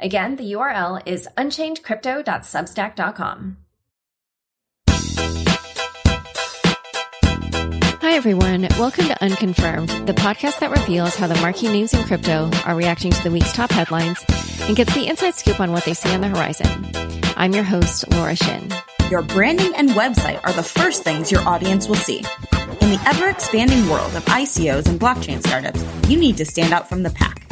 Again, the URL is unchainedcrypto.substack.com. Hi, everyone. Welcome to Unconfirmed, the podcast that reveals how the marquee names in crypto are reacting to the week's top headlines and gets the inside scoop on what they see on the horizon. I'm your host, Laura Shin. Your branding and website are the first things your audience will see. In the ever expanding world of ICOs and blockchain startups, you need to stand out from the pack.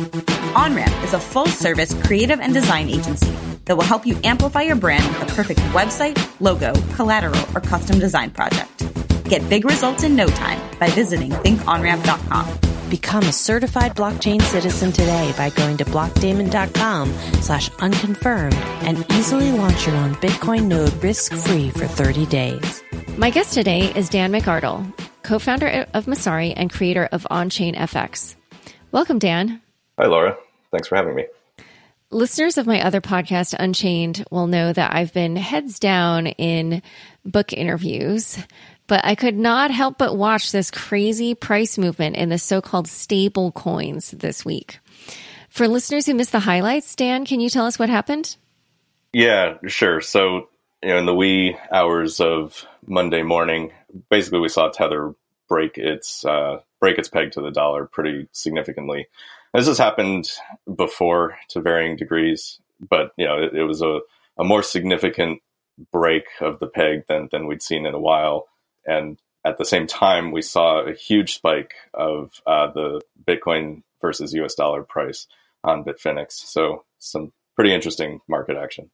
OnRamp is a full service creative and design agency that will help you amplify your brand with the perfect website, logo, collateral, or custom design project. Get big results in no time by visiting thinkonramp.com. Become a certified blockchain citizen today by going to blockdaemon.com slash unconfirmed and easily launch your own Bitcoin node risk-free for 30 days. My guest today is Dan McArdle, co-founder of Messari and creator of OnChain FX. Welcome, Dan. Hi, Laura. Thanks for having me. Listeners of my other podcast, Unchained, will know that I've been heads down in book interviews but I could not help but watch this crazy price movement in the so-called stable coins this week. For listeners who missed the highlights, Dan, can you tell us what happened? Yeah, sure. So, you know, in the wee hours of Monday morning, basically we saw Tether break its uh, break its peg to the dollar pretty significantly. This has happened before to varying degrees, but you know, it, it was a, a more significant break of the peg than than we'd seen in a while and at the same time, we saw a huge spike of uh, the Bitcoin versus US dollar price on Bitfinex. So, some pretty interesting market action.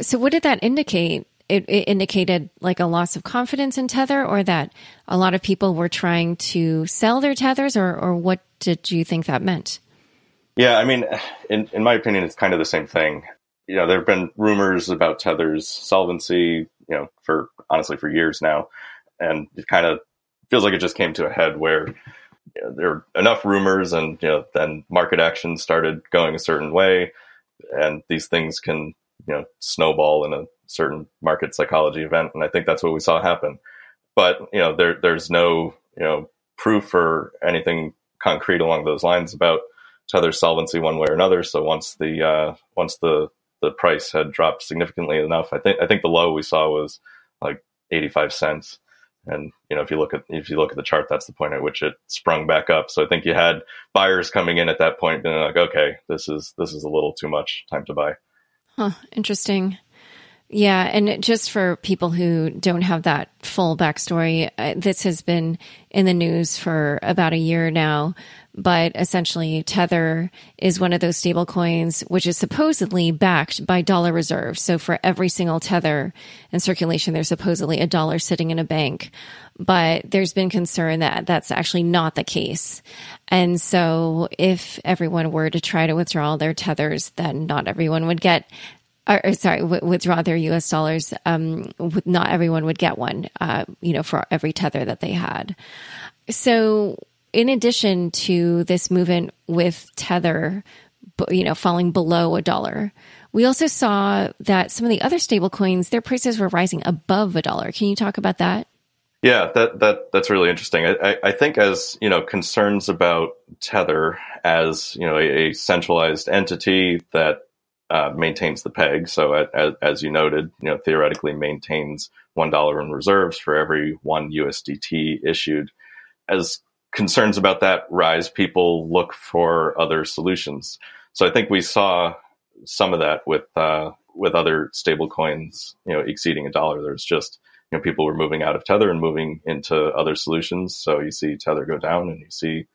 So, what did that indicate? It, it, indicated like a loss of confidence in Tether, or that a lot of people were trying to sell their tethers, or, or what did you think that meant? Yeah, I mean, in, in my opinion, it's kind of the same thing. You know, there have been rumors about Tether's solvency, you know, for honestly for years now and it kind of feels like it just came to a head where you know, there were enough rumors, and you know, then market action started going a certain way, and these things can you know snowball in a certain market psychology event, and I think that's what we saw happen. But you know, there there's no you know proof or anything concrete along those lines about Tether's solvency one way or another. So once the uh, once the the price had dropped significantly enough, I think I think the low we saw was like 85 cents. And you know, if you look at if you look at the chart, that's the point at which it sprung back up. So I think you had buyers coming in at that point, and like, okay, this is this is a little too much. Time to buy. Huh. Interesting. Yeah, and just for people who don't have that full backstory, uh, this has been in the news for about a year now but essentially Tether is one of those stable coins which is supposedly backed by dollar reserves. So for every single Tether in circulation, there's supposedly a dollar sitting in a bank. But there's been concern that that's actually not the case. And so if everyone were to try to withdraw their tethers, then not everyone would get or, sorry, withdraw their U.S. dollars. Um, not everyone would get one, uh, you know, for every tether that they had. So in addition to this movement with Tether, you know, falling below a dollar, we also saw that some of the other stablecoins, their prices were rising above a dollar. Can you talk about that? Yeah, that that that's really interesting. I, I think as you know, concerns about Tether as you know a, a centralized entity that uh, maintains the peg. So as, as, you noted, you know theoretically maintains one dollar in reserves for every one USDT issued. As concerns about that rise, people look for other solutions. So I think we saw some of that with uh, with other stable coins, you know, exceeding a dollar. There's just you know people were moving out of Tether and moving into other solutions. So you see Tether go down, and you see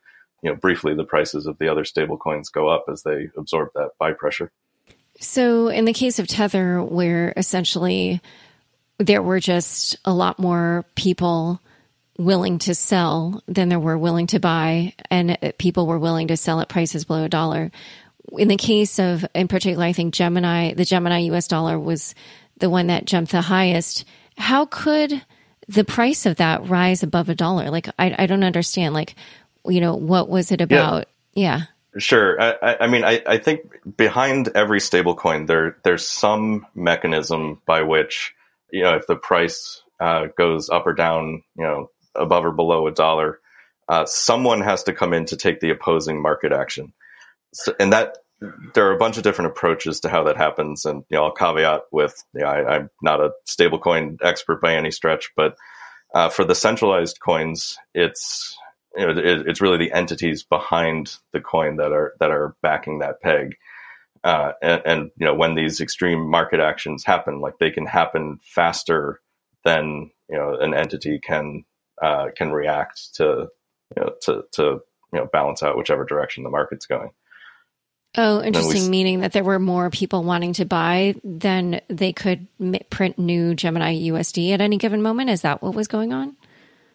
you know briefly the prices of the other stable coins go up as they absorb that buy pressure. So in the case of Tether, where essentially there were just a lot more people willing to sell than there were willing to buy, and people were willing to sell at prices below a dollar. in the case of, in particular, I think Gemini, the Gemini US dollar was the one that jumped the highest. How could the price of that rise above a dollar? Like, I, I don't understand. Like, you know, what was it about? Yeah. yeah. Sure. I, I mean, I, I think behind every stablecoin, there there's some mechanism by which, you know, if the price uh, goes up or down, you know, above or below a dollar, uh, someone has to come in to take the opposing market action. So, and that there are a bunch of different approaches to how that happens. And you know, I'll caveat with you know, I, am not a stablecoin expert by any stretch, but uh, for the centralized coins, it's you know, it, it's really the entities behind the coin that are that are backing that peg. Uh, and, and, you know when these extreme market actions happen, like they can happen faster than you know an entity can uh, can react to you know to to you know balance out whichever direction the market's going. Oh, interesting. We, meaning that there were more people wanting to buy than they could print new Gemini USD at any given moment. Is that what was going on?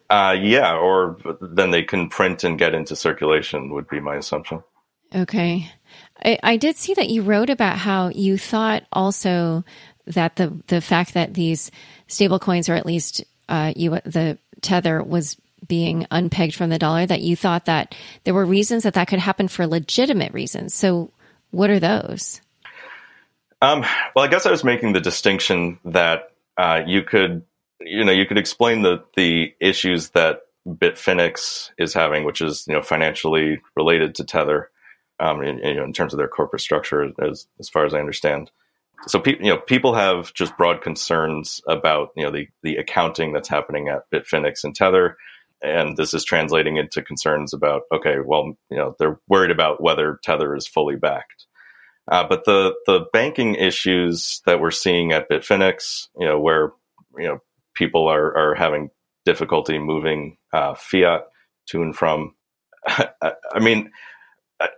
Uh, yeah, or then they can print and get into circulation would be my assumption. Okay, I, I did see that you wrote about how you thought also that the the fact that these stable coins, or at least uh, you the tether, was being unpegged from the dollar that you thought that there were reasons that that could happen for legitimate reasons. So, what are those? Um, well, I guess I was making the distinction that uh, you could, you know, you could explain the the issues that Bitfinex is having, which is you know financially related to Tether, um, in, in terms of their corporate structure, as as far as I understand. So, pe- you know, people have just broad concerns about you know the the accounting that's happening at Bitfinex and Tether and this is translating into concerns about okay well you know they're worried about whether tether is fully backed. Uh, but the the banking issues that we're seeing at bitfinex you know where you know people are are having difficulty moving uh, fiat to and from I, I mean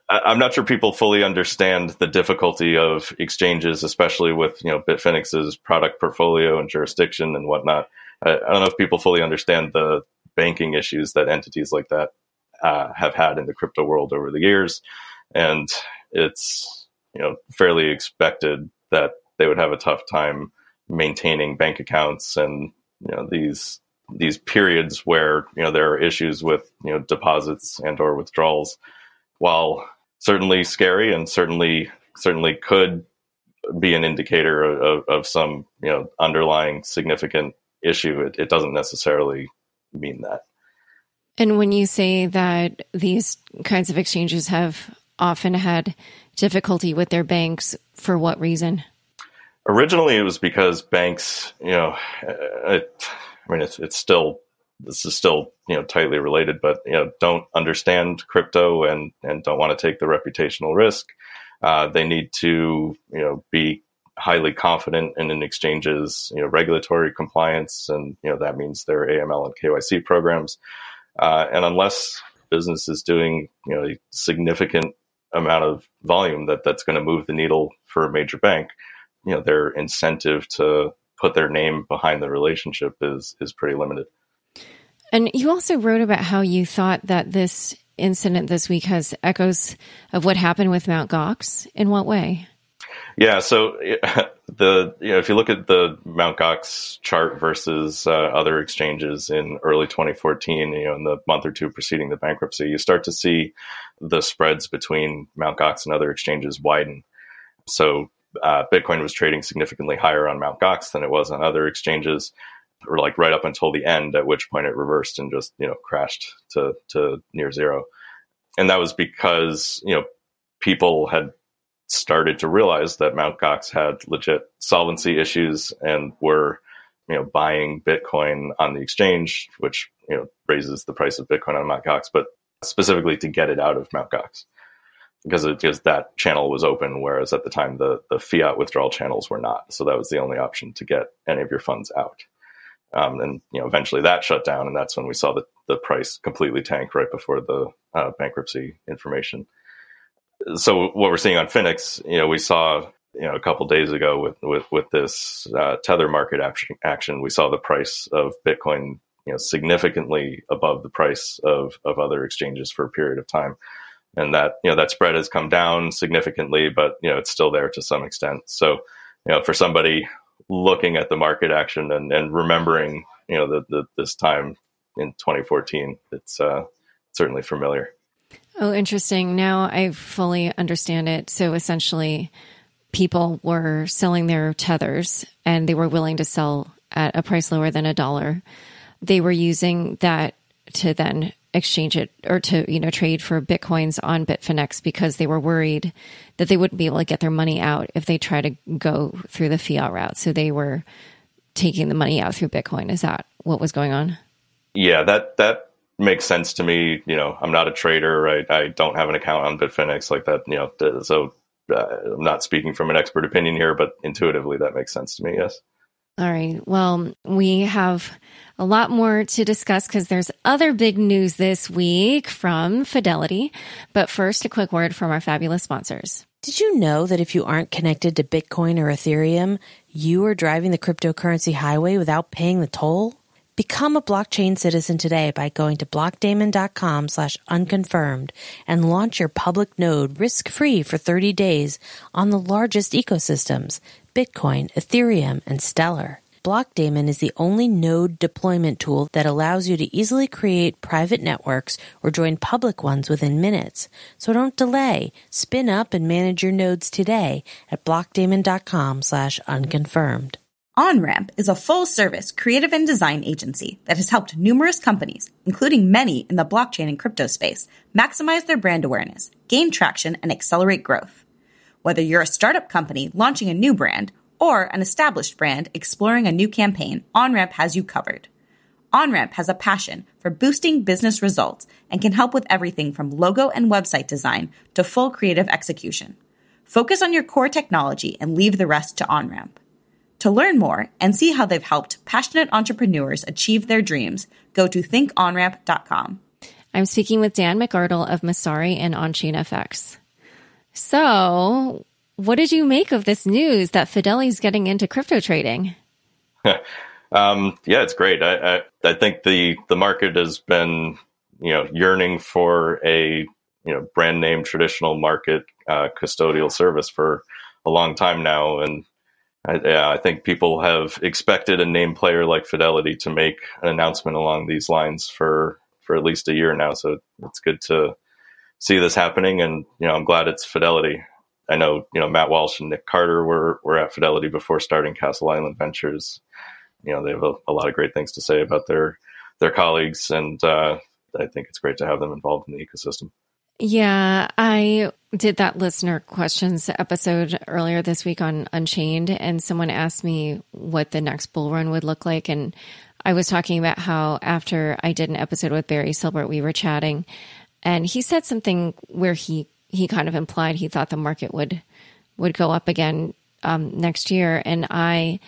I, am not sure people fully understand the difficulty of exchanges, especially with you know Bitfinex's product portfolio and jurisdiction and whatnot. I, I don't know if people fully understand the banking issues that entities like that uh, have had in the crypto world over the years, and it's you know fairly expected that they would have a tough time maintaining bank accounts and you know these these periods where you know there are issues with you know deposits and or withdrawals while certainly scary and certainly certainly could be an indicator of, of some you know underlying significant issue it, it doesn't necessarily mean that. And when you say that these kinds of exchanges have often had difficulty with their banks, for what reason? Originally, it was because banks, you know, it, I mean, it's, it's still this is still you know tightly related, but you know don't understand crypto and and don't want to take the reputational risk. Uh, they need to you know be highly confident in an exchange's you know regulatory compliance, and you know that means their AML and KYC programs. Uh, and unless business is doing you know a significant amount of volume that that's going to move the needle for a major bank, you know their incentive to put their name behind the relationship is is pretty limited. And you also wrote about how you thought that this incident this week has echoes of what happened with Mount Gox. In what way? Yeah, so the you know if you look at the Mount Gox chart versus uh, other exchanges in early 2014, you know in the month or two preceding the bankruptcy, you start to see the spreads between Mount Gox and other exchanges widen. So uh, Bitcoin was trading significantly higher on Mount Gox than it was on other exchanges, or like right up until the end, at which point it reversed and just you know crashed to to near zero. And that was because you know people had started to realize that Mt. Gox had legit solvency issues and were, you know, buying Bitcoin on the exchange, which you know raises the price of Bitcoin on Mt. Gox, but specifically to get it out of Mt. Gox because it that channel was open, whereas at the time the the fiat withdrawal channels were not. So that was the only option to get any of your funds out. Um, and you know, eventually that shut down, and that's when we saw the the price completely tank right before the uh, bankruptcy information so what we're seeing on Finex, you know, we saw you know a couple days ago with with with this uh, tether market action, action, we saw the price of Bitcoin you know significantly above the price of of other exchanges for a period of time. and that you know that spread has come down significantly, but you know it's still there to some extent. So you know for somebody looking at the market action and, and remembering you know the, the, this time in 2014, it's uh, certainly familiar. Oh, interesting. Now I fully understand it. So essentially, people were selling their tethers and they were willing to sell at a price lower than a dollar. They were using that to then exchange it or to, you know, trade for Bitcoins on Bitfinex because they were worried that they wouldn't be able to get their money out if they try to go through the fiat route. So they were taking the money out through Bitcoin. Is that what was going on? Yeah, that, that makes sense to me. You know, I'm not a trader. I, I don't have an account on Bitfinex like that. You know, so uh, I'm not speaking from an expert opinion here, but intuitively that makes sense to me. Yes. All right. Well, we have a lot more to discuss because there's other big news this week from Fidelity. But first, a quick word from our fabulous sponsors. Did you know that if you aren't connected to Bitcoin or Ethereum, you are driving the cryptocurrency highway without paying the toll? Become a blockchain citizen today by going to blockdaemon.com slash unconfirmed and launch your public node risk-free for 30 days on the largest ecosystems, Bitcoin, Ethereum, and Stellar. Blockdaemon is the only node deployment tool that allows you to easily create private networks or join public ones within minutes. So don't delay. Spin up and manage your nodes today at blockdaemon.com slash unconfirmed. OnRamp is a full service creative and design agency that has helped numerous companies, including many in the blockchain and crypto space, maximize their brand awareness, gain traction, and accelerate growth. Whether you're a startup company launching a new brand or an established brand exploring a new campaign, OnRamp has you covered. OnRamp has a passion for boosting business results and can help with everything from logo and website design to full creative execution. Focus on your core technology and leave the rest to OnRamp. To learn more and see how they've helped passionate entrepreneurs achieve their dreams, go to thinkonramp.com. I'm speaking with Dan McArdle of Messari and OnChain FX. So, what did you make of this news that Fidelity's getting into crypto trading? um, yeah, it's great. I, I, I think the the market has been you know yearning for a you know brand name traditional market uh, custodial service for a long time now, and I, yeah, I think people have expected a name player like Fidelity to make an announcement along these lines for for at least a year now. So it's good to see this happening, and you know, I'm glad it's Fidelity. I know you know Matt Walsh and Nick Carter were were at Fidelity before starting Castle Island Ventures. You know, they have a, a lot of great things to say about their their colleagues, and uh, I think it's great to have them involved in the ecosystem. Yeah, I did that listener questions episode earlier this week on Unchained, and someone asked me what the next bull run would look like. And I was talking about how after I did an episode with Barry Silbert, we were chatting, and he said something where he he kind of implied he thought the market would would go up again um, next year, and I,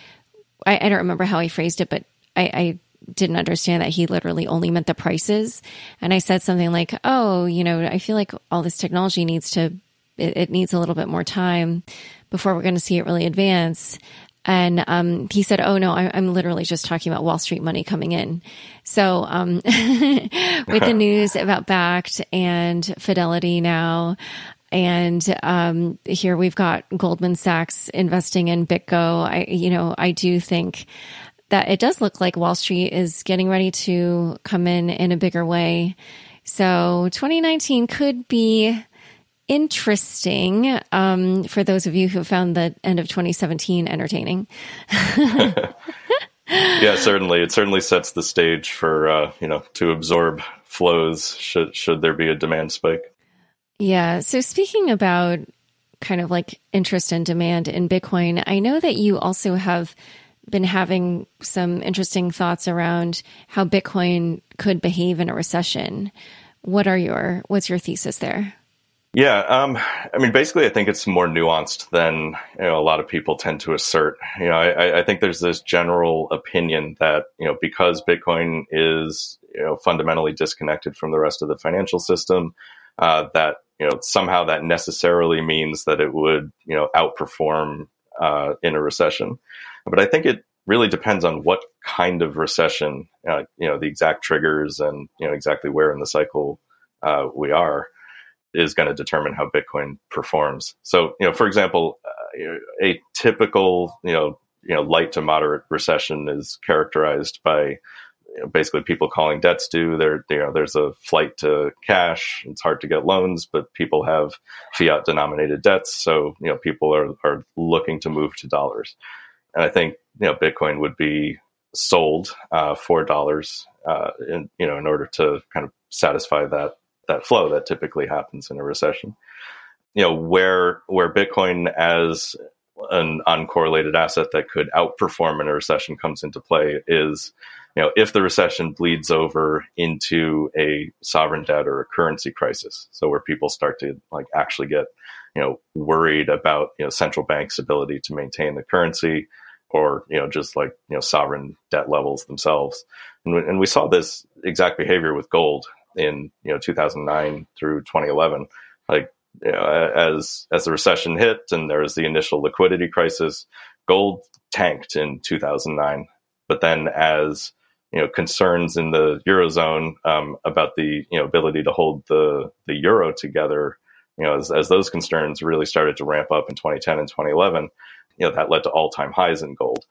I I don't remember how he phrased it, but I, I didn't understand that he literally only meant the prices. And I said something like, "Oh, you know, I feel like all this technology needs to it, it needs a little bit more time before we're going to see it really advance." And um, he said, "Oh no, I, am literally just talking about Wall Street money coming in." So, um, with the news about Bakkt and Fidelity now, and um, here we've got Goldman Sachs investing in BitGo. I, you know, I do think that it does look like Wall Street is getting ready to come in in a bigger way. So 2019 could be interesting um, for those of you who found the end of 2017 entertaining. yeah, certainly. It certainly sets the stage for uh, you know to absorb flows should should there be a demand spike. Yeah. So speaking about kind of like interest and demand in Bitcoin, I know that you also have been having some interesting thoughts around how Bitcoin could behave in a recession. What are your what's your thesis there? Yeah, um, I mean, basically, I think it's more nuanced than you know, a lot of people tend to assert. You know, I, I think there's this general opinion that you know because Bitcoin is you know fundamentally disconnected from the rest of the financial system, uh, that you know somehow that necessarily means that it would you know outperform uh, in a recession. But I think it really depends on what kind of recession, uh, you know, the exact triggers and you know exactly where in the cycle uh, we are. is going to determine how Bitcoin performs. So, you know, for example, uh, a typical, you know, you know, light to moderate recession is characterized by basically people calling debts due. There, you know, there's a flight to cash. It's hard to get loans, but people have fiat denominated debts, so you know, people are are looking to move to dollars. And I think you know, Bitcoin would be sold uh, for dollars, uh, in you know, in order to kind of satisfy that that flow that typically happens in a recession. You know, where where Bitcoin as an uncorrelated asset that could outperform in a recession comes into play is, you know, if the recession bleeds over into a sovereign debt or a currency crisis, so where people start to like actually get, you know, worried about you know central banks' ability to maintain the currency, or you know just like you know sovereign debt levels themselves, and, and we saw this exact behavior with gold in you know 2009 through 2011, like you know, as as the recession hit and there was the initial liquidity crisis, gold tanked in 2009. But then, as you know, concerns in the eurozone um, about the you know ability to hold the the euro together, you know, as, as those concerns really started to ramp up in 2010 and 2011, you know, that led to all time highs in gold.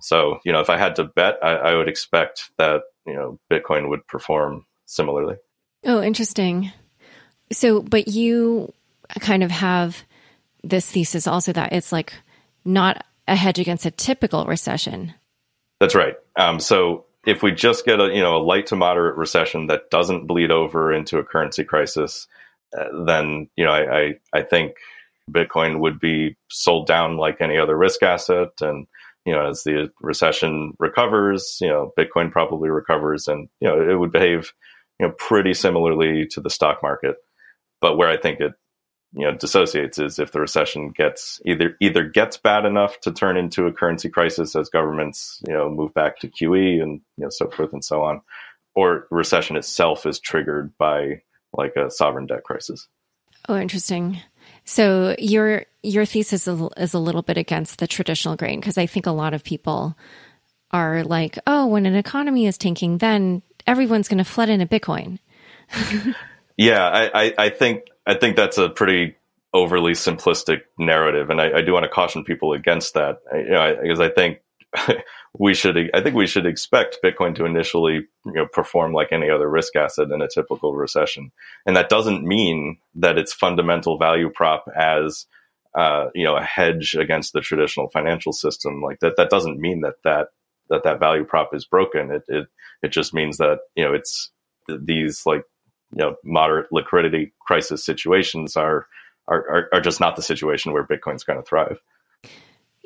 So, you know, if I had to bet, I, I would expect that you know Bitcoin would perform similarly. Oh, interesting. So, but you kind of have this thesis also that it's like not a hedge against a typical recession. That's right. Um, so if we just get a you know a light to moderate recession that doesn't bleed over into a currency crisis, uh, then you know I, I, I think Bitcoin would be sold down like any other risk asset, and you know as the recession recovers, you know Bitcoin probably recovers, and you know it would behave you know pretty similarly to the stock market. But where I think it you know dissociates is if the recession gets either either gets bad enough to turn into a currency crisis as governments you know move back to QE and you know so forth and so on, or recession itself is triggered by like a sovereign debt crisis. Oh, interesting. So your your thesis is, is a little bit against the traditional grain because I think a lot of people are like, oh, when an economy is tanking, then everyone's going to flood into Bitcoin. yeah, I, I, I think I think that's a pretty overly simplistic narrative, and I, I do want to caution people against that. You know, because I think we should I think we should expect Bitcoin to initially you know perform like any other risk asset in a typical recession, and that doesn't mean that its fundamental value prop as uh, you know a hedge against the traditional financial system like that. That doesn't mean that that that that value prop is broken. It it it just means that you know it's these like you know moderate liquidity crisis situations are are are, just not the situation where Bitcoin's going to thrive.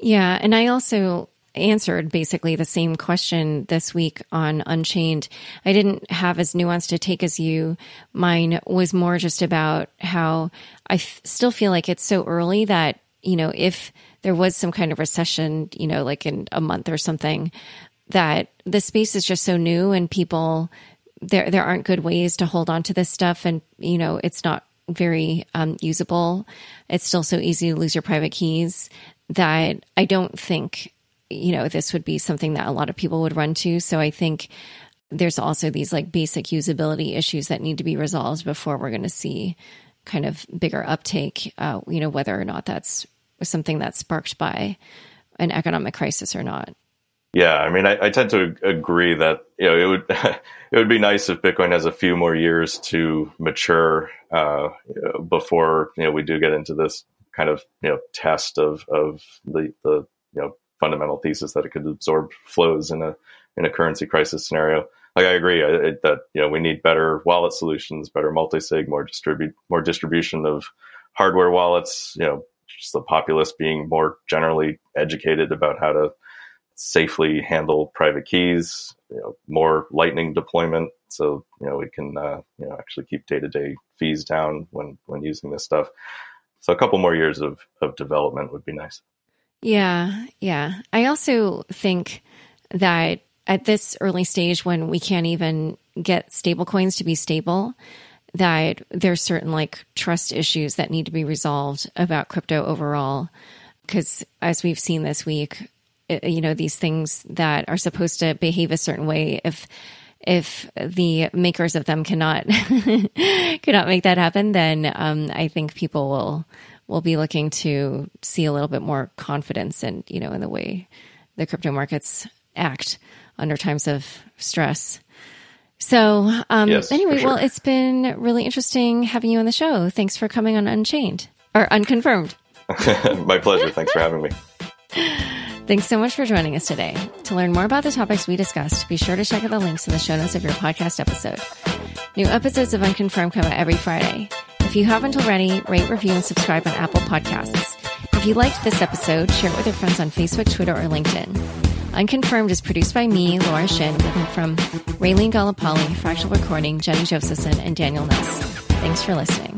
Yeah, and I also answered basically the same question this week on Unchained. I didn't have as nuanced a take as you. Mine was more just about how I f- still feel like it's so early that, you know, if there was some kind of recession, you know, like in a month or something, that the space is just so new and people there there aren't good ways to hold on to this stuff and you know it's not very um, usable it's still so easy to lose your private keys that i don't think you know this would be something that a lot of people would run to. So i think there's also these like basic usability issues that need to be resolved before we're going to see kind of bigger uptake uh, you know whether or not that's something that's sparked by an economic crisis or not. Yeah, I mean, I, I, tend to agree that you know it would it would be nice if Bitcoin has a few more years to mature uh, before you know we do get into this kind of you know test of of the the you know fundamental thesis that it could absorb flows in a in a currency crisis scenario. Like I agree I, that you know we need better wallet solutions, better multi-sig, more distribute more distribution of hardware wallets. You know, just the populace being more generally educated about how to safely handle private keys, you know, more Lightning deployment, so you know we can uh, you know actually keep day to day fees down when when using this stuff. So a couple more years of of development would be nice. Yeah, yeah. I also think that at this early stage, when we can't even get stablecoins to be stable, that there's certain like trust issues that need to be resolved about crypto overall. Because as we've seen this week, you know these things that are supposed to behave a certain way if if the makers of them cannot cannot make that happen, then um, I think people will will be looking to see a little bit more confidence in you know in the way the crypto markets act under times of stress. So um, Yes, anyway, sure. well, it's been really interesting having you on the show. Thanks for coming on Unchained or Unconfirmed. My pleasure. Thanks for having me. Thanks so much for joining us today. To learn more about the topics we discussed, be sure to check out the links in the show notes of your podcast episode. New episodes of Unconfirmed come out every Friday. If you haven't already, rate, review, and subscribe on Apple Podcasts. If you liked this episode, share it with your friends on Facebook, Twitter, or LinkedIn. Unconfirmed is produced by me, Laura Shin, from Raylene Galapali, Fractal Recording, Jenny Josephson, and Daniel Ness. Thanks for listening.